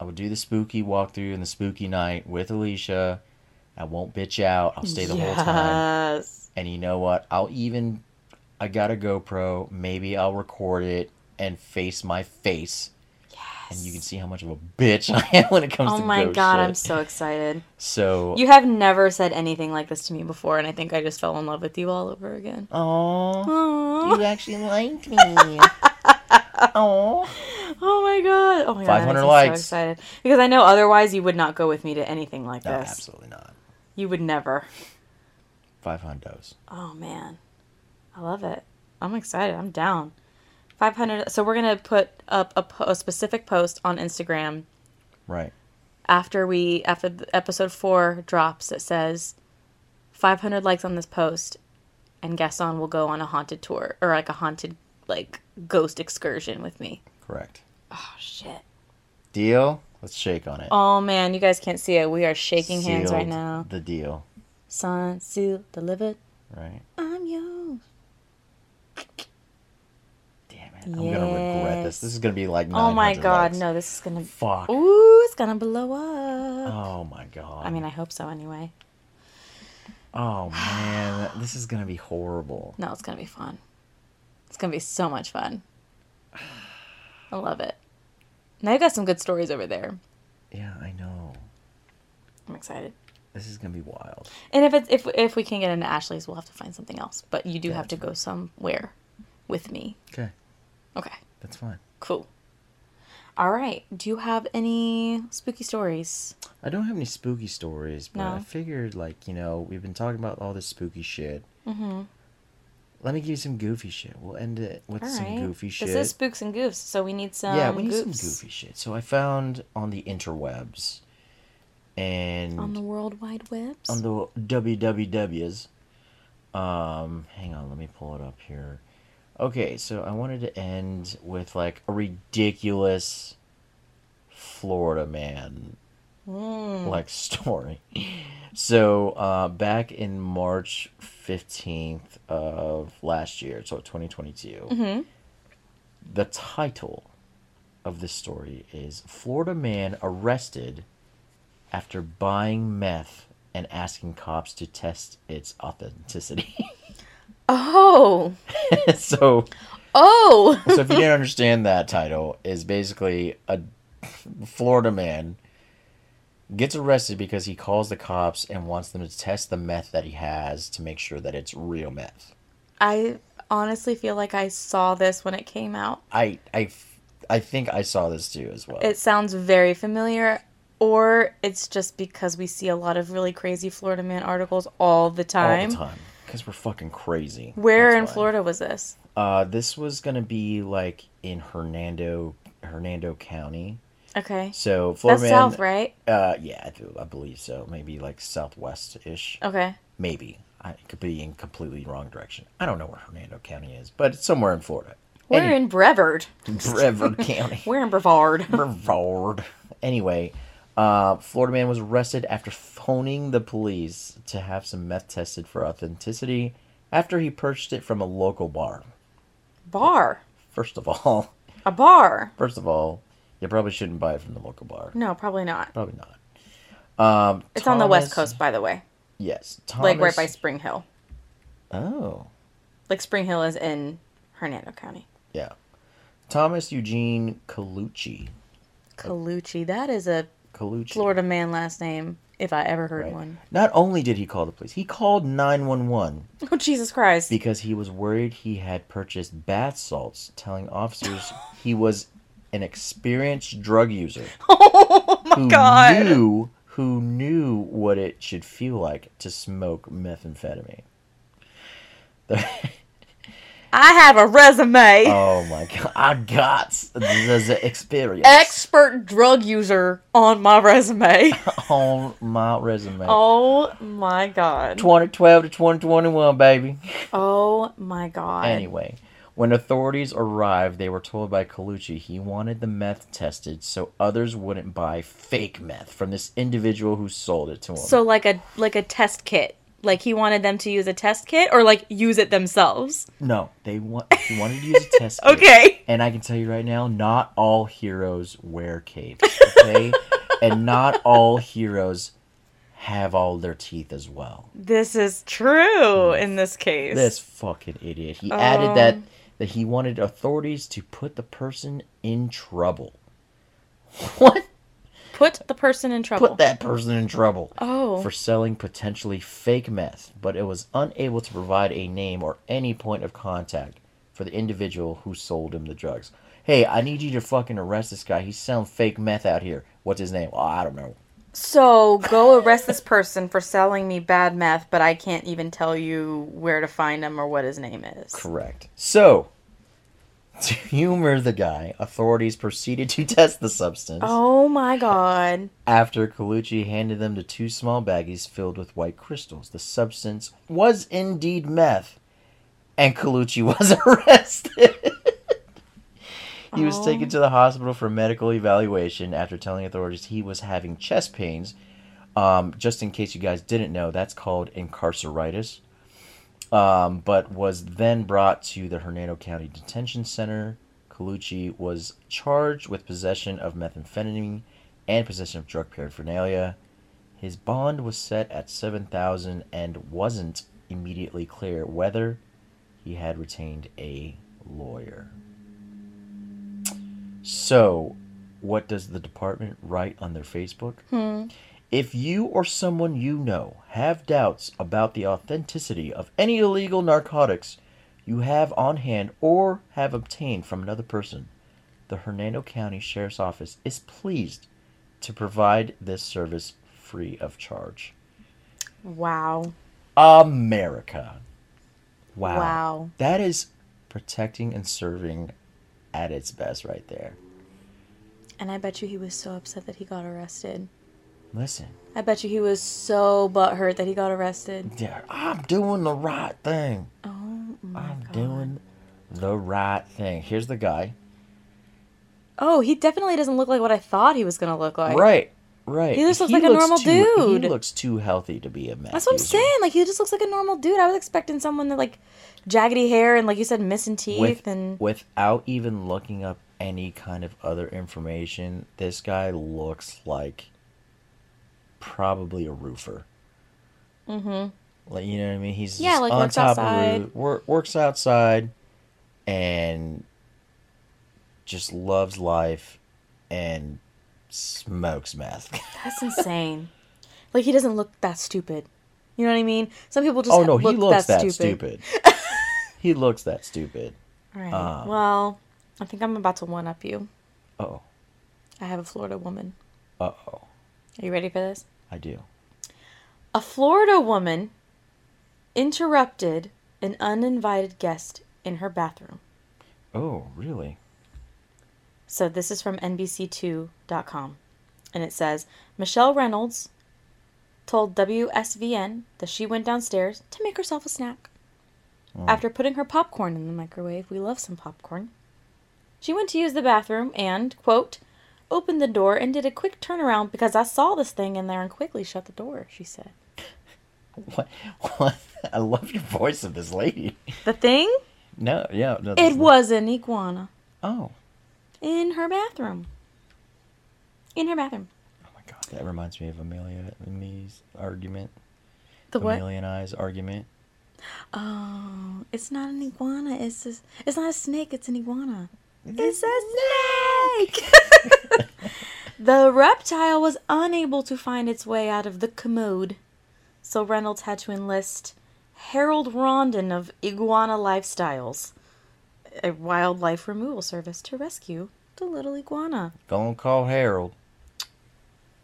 I will do the spooky walkthrough and the spooky night with Alicia. I won't bitch out. I'll stay the whole time. Yes. And you know what? I'll even. I got a GoPro. Maybe I'll record it and face my face. Yes. And you can see how much of a bitch I am when it comes Oh to Oh my god, shit. I'm so excited. So. You have never said anything like this to me before, and I think I just fell in love with you all over again. Aww. Aww. You actually like me. Aww. Oh my god. Oh my god. 500 likes. So excited. Because I know otherwise you would not go with me to anything like No, this. absolutely not. You would never. Five hundos. Oh man. I love it. I'm excited. I'm down. 500. So we're going to put up a, po- a specific post on Instagram Right. after we after episode 4 drops it says 500 likes on this post and Gaston will go on a haunted tour or like a haunted like ghost excursion with me. Correct. Oh shit. Deal. Let's shake on it. Oh man, you guys can't see it. We are shaking hands right now. The deal. Signed, sealed, delivered. Right. I'm I'm gonna regret this. This is gonna be like. Oh my god, likes. no, this is gonna. Fuck. Ooh, it's gonna blow up. Oh my god. I mean, I hope so anyway. Oh man, this is gonna be horrible. No, it's gonna be fun. It's gonna be so much fun. I love it. Now you got some good stories over there. Yeah, I know. I'm excited. This is gonna be wild. And if it's if if we can get into Ashley's, we'll have to find something else. But you do Yeah, have to go somewhere with me. Okay, Okay, that's fine. cool. All right. Do you have any spooky stories? I don't have any spooky stories, but I figured, like, you know, we've been talking about all this spooky shit. Mm-hmm. Let me give you some goofy shit. We'll end it with All some right. goofy shit. This is spooks and goofs, so we need some. yeah, we need goofs some goofy shit. So I found on the interwebs and on the World Wide Webs. on the WWWs. Um, hang on, let me pull it up here. Okay, so I wanted to end with like a ridiculous Florida man Mm. like story. So, uh, back in March 15th of last year, so 2022, Mhm. the title of this story is Florida man arrested after buying meth and asking cops to test its authenticity. Oh. so, Oh. so if you didn't understand that title, is basically a Florida man gets arrested because he calls the cops and wants them to test the meth that he has to make sure that it's real meth. I honestly feel like I saw this when it came out. I I I think I saw this too as well. It sounds very familiar, or it's just because we see a lot of really crazy Florida man articles all the time. all the time because we're fucking crazy. Where That's in why. Florida was this? Uh, this was gonna be like in Hernando, Hernando County. Okay. So Florida That's man, south, right? Uh, yeah, I, do, I believe so. Maybe like southwest ish. Okay. Maybe I it could be in completely wrong direction. I don't know where Hernando County is, but it's somewhere in Florida. We're Any- in Brevard. Brevard County. We're in Brevard. Brevard. Anyway, uh, Florida man was arrested after phoning the police to have some meth tested for authenticity after he purchased it from a local bar. bar. First of all, A bar. first of all, you probably shouldn't buy it from the local bar. No, probably not. Probably not. Um, It's on the west coast, by the way. Yes, Thomas. Like right by Spring Hill. Oh, Like Spring Hill is in Hernando County. yeah. Thomas Eugene Colucci. Colucci. That is a Colucci. Florida man last name, if I ever heard Right. one. Not only did he call the police, he called 911 Oh, Jesus Christ. because he was worried he had purchased bath salts, telling officers he was an experienced drug user oh my who God. knew who knew what it should feel like to smoke methamphetamine. The- I have a resume. oh my god, I got the, experience Expert drug user on my resume. on my resume. oh my God. 2012 to 2021, baby. Oh my God. Anyway, when authorities arrived, they were told by Colucci he wanted the meth tested so others wouldn't buy fake meth from this individual who sold it to him. So like a like a test kit. Like he wanted them to use a test kit or like use it themselves. no, they want he wanted to use a test. kit. Okay. And I can tell you right now, not all heroes wear capes. Okay, and not all heroes have all their teeth as well. This is true in this case. This fucking idiot. He added that Um. that he wanted authorities to put the person in trouble. What? Put the person in trouble. Put that person in trouble Oh. for selling potentially fake meth, but it was unable to provide a name or any point of contact for the individual who sold him the drugs. Hey, I need you to fucking arrest this guy. He's selling fake meth out here. What's his name? Oh, I don't know. So go arrest this person for selling me bad meth, but I can't even tell you where to find him or what his name is. Correct. So, To humor the guy, authorities proceeded to test the substance Oh my god. after Colucci handed them the two small baggies filled with white crystals. The substance was indeed meth, and Colucci was arrested. he was Oh. taken to the hospital for medical evaluation after telling authorities he was having chest pains. Um, just in case you guys didn't know, that's called incarceritis. Um, but was then brought to the Hernando County Detention Center. Colucci was charged with possession of methamphetamine and possession of drug paraphernalia. His bond was set at seven thousand and wasn't immediately clear whether he had retained a lawyer. So, what does the department write on their Facebook? Hmm. If you or someone you know have doubts about the authenticity of any illegal narcotics you have on hand or have obtained from another person, the Hernando County Sheriff's Office is pleased to provide this service free of charge. Wow. America. Wow. Wow. That is protecting and serving at its best right there. And I bet you he was so upset that he got arrested. Listen, I bet you he was so butthurt that he got arrested. yeah, I'm doing the right thing. Oh my I'm god. doing the right thing. Here's the guy. Oh, he definitely doesn't look like what I thought he was gonna look like. right, right. He just looks like a normal too, dude. He looks too healthy to be a meth That's what I'm user. saying. Like he just looks like a normal dude. I was expecting someone that like jaggedy hair and like you said, missing teeth With, and without even looking up any kind of other information, this guy looks like probably a roofer. mm-hmm. Like you know what I mean? He's Yeah, just like, on works top outside. of roof, work, works outside, and just loves life, and smokes meth. That's insane. like he doesn't look that stupid. You know what I mean? Some people just oh no, he look looks that, that, stupid. stupid. he looks that stupid. All right. Um, well, I think I'm about to one up you. Oh, I have a Florida woman. uh oh, Are you ready for this? I do. A Florida woman interrupted an uninvited guest in her bathroom. Oh, really? So this is from NBC2.com. And it says Michelle Reynolds told WSVN that she went downstairs to make herself a snack. Oh. After putting her popcorn in the microwave, we love some popcorn. She went to use the bathroom and, quote, opened the door and did a quick turnaround because I saw this thing in there and quickly shut the door, she said. What? What? I love your voice of this lady. The thing? No, yeah, no. It was an iguana Oh, in her bathroom. In her bathroom. oh my god, that reminds me of Amelia and me's argument. The what? Amelia and I's argument. Oh, it's not an iguana. It's just, it's not a snake. It's an iguana. It's a snake. the reptile was unable to find its way out of the commode, so Reynolds had to enlist Harold Rondon of Iguana Lifestyles, a wildlife removal service, to rescue the little iguana. Gonna call Harold.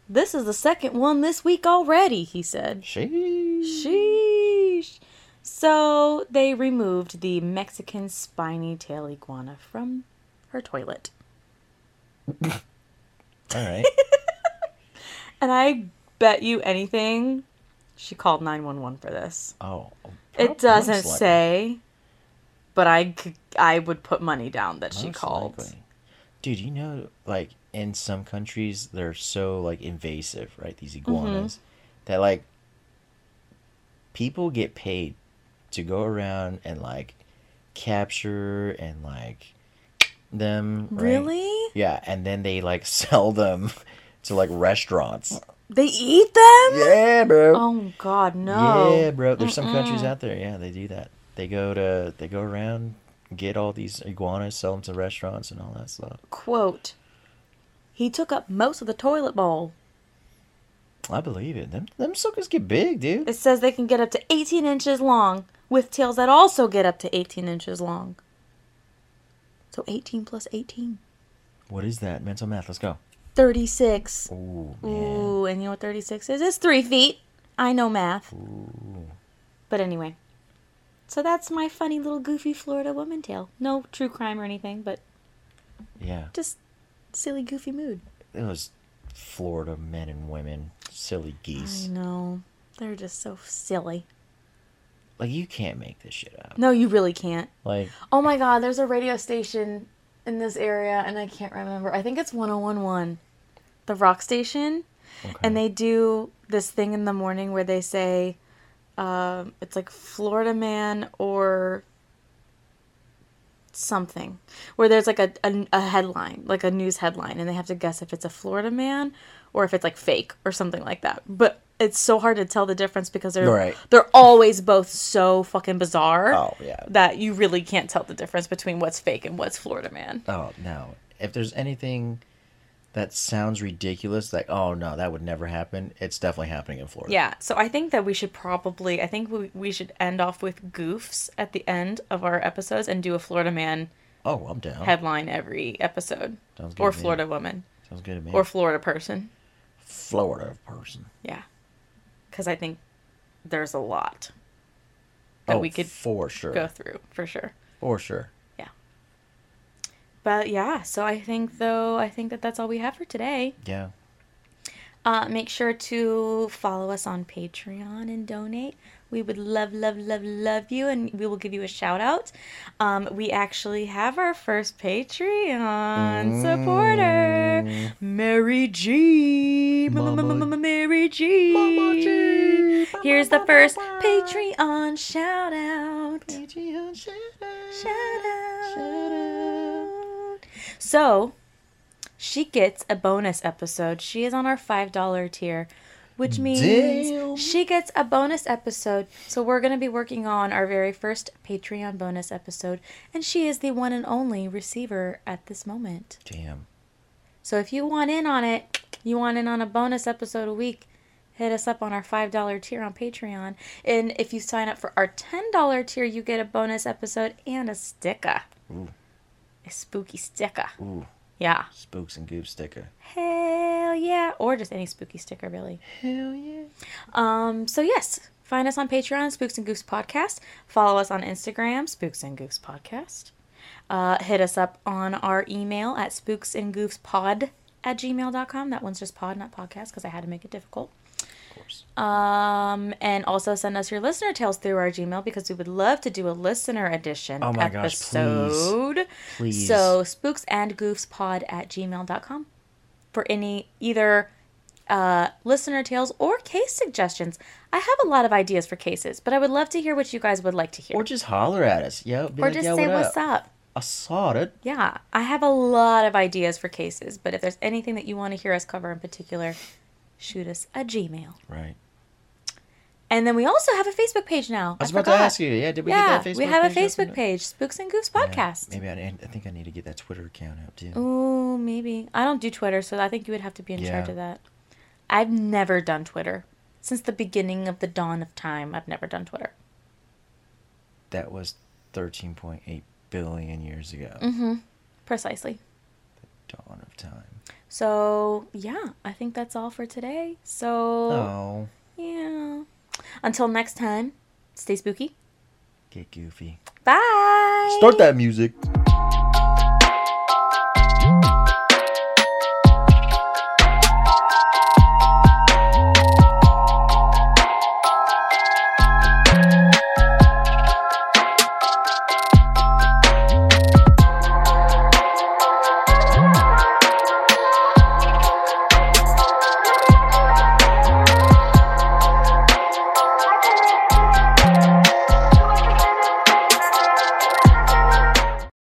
This is the second one this week already, he said. Sheesh. Sheesh. So they removed the Mexican spiny tail iguana from her toilet. All right. And I bet you anything she called 911 for this. Oh. It doesn't most likely. say, but I, I would put money down that she called. likely. Dude, you know, like in some countries they're so like invasive, right? These Mm-hmm. iguanas that like people get paid to go around and like capture and like them. right? Really? Yeah, and then they like sell them to like restaurants. They eat them? Yeah, bro. Oh God, no. Yeah, bro. There's some countries out there. Yeah, they do that. They go to they go around, get all these iguanas, sell them to restaurants and all that stuff. Quote. He took up most of the toilet bowl. I believe it. Them them suckers get big, dude. It says they can get up to 18 inches long, with tails that also get up to 18 inches long. So 18 plus 18. What is that? Mental math. Let's go. 36. Ooh, man. Ooh, and you know what 36 is? It's three feet. I know math. Ooh. But anyway, So that's my funny little goofy Florida woman tale. No true crime or anything, but Yeah. just silly goofy mood. It was Florida men and women, silly geese. I know. They're just so silly. Like you can't make this shit up. No, you really can't. Like Oh my god, there's a radio station in this area and I can't remember. I think it's 1011. The rock station. okay. And they do this thing in the morning where they say um, it's like Florida man or something. Where there's like a, a, a headline, like a news headline, and they have to guess if it's a Florida man or if it's like fake or something like that. But it's so hard to tell the difference because they're Right. they're always both so fucking bizarre Oh yeah. that you really can't tell the difference between what's fake and what's Florida man. Oh no! If there's anything that sounds ridiculous, like oh no, that would never happen, it's definitely happening in Florida. Yeah, so I think that we should probably I think we, we should end off with goofs at the end of our episodes and do a Florida man Oh, I'm down. headline every episode. Sounds good Or to me. Florida woman. Sounds good to me. Or Florida person. Florida person. Yeah. Cuz I think there's a lot that oh, we could for sure. go through for sure. For sure. Yeah. But yeah, so I think though I think that that's all we have for today. Yeah. Uh, make sure to follow us on Patreon and donate. We would love, love, love, love you, and we will give you a shout out. Um, we actually have our first Patreon supporter, Mary G. Mary G. Mama G. Here's the first Mama. Patreon shout out. Shout out. Shout out. So, she gets a bonus episode. She is on our $5 tier, which means Damn. she gets a bonus episode. So, we're going to be working on our very first Patreon bonus episode, and she is the one and only receiver at this moment. Damn. So, if you want in on it, you want in on a bonus episode a week, hit us up on our $5 tier on Patreon. And if you sign up for our $10 tier, you get a bonus episode and a sticker. Ooh. A spooky sticker. Ooh. Yeah. Spooks and Goop sticker. Hell yeah. Or just any spooky sticker, really. Hell yeah. Um, so yes, find us on Patreon, Spooks and Goofs Podcast. Follow us on Instagram, Spooks and Goofs Podcast. Uh, hit us up on our email at spooksandgoofspod at gmail.com. That one's just pod, not podcast, because I had to make it difficult. Course. Um, and also send us your listener tales through our Gmail because we would love to do a listener edition Oh my gosh, please. episode. Please. So spooks and goofs pod at gmail.com for any either uh, listener tales or case suggestions. I have a lot of ideas for cases, but I would love to hear what you guys would like to hear. Or just holler at us. Yo, Or like, just "Yo, say what what's up. I saw it. Yeah, I have a lot of ideas for cases, but if there's anything that you want to hear us cover in particular, shoot us a Gmail. Right. And then we also have a Facebook page now. I was I about to ask you. Yeah, did we yeah, get that Facebook page? we have a up Facebook yet? page, Spooks and Goofs Yeah, Podcast. maybe I, I think I need to get that Twitter account out too. Oh, maybe. I don't do Twitter, so I think you would have to be in charge of that. I've never done Twitter. Since the beginning of the dawn of time, I've never done Twitter. That was 13.8 billion years ago. Mm-hmm. Precisely. The dawn of time. So, yeah, I think that's all for today. So, Oh, yeah. Until next time, stay spooky. get goofy. Bye. Start that music.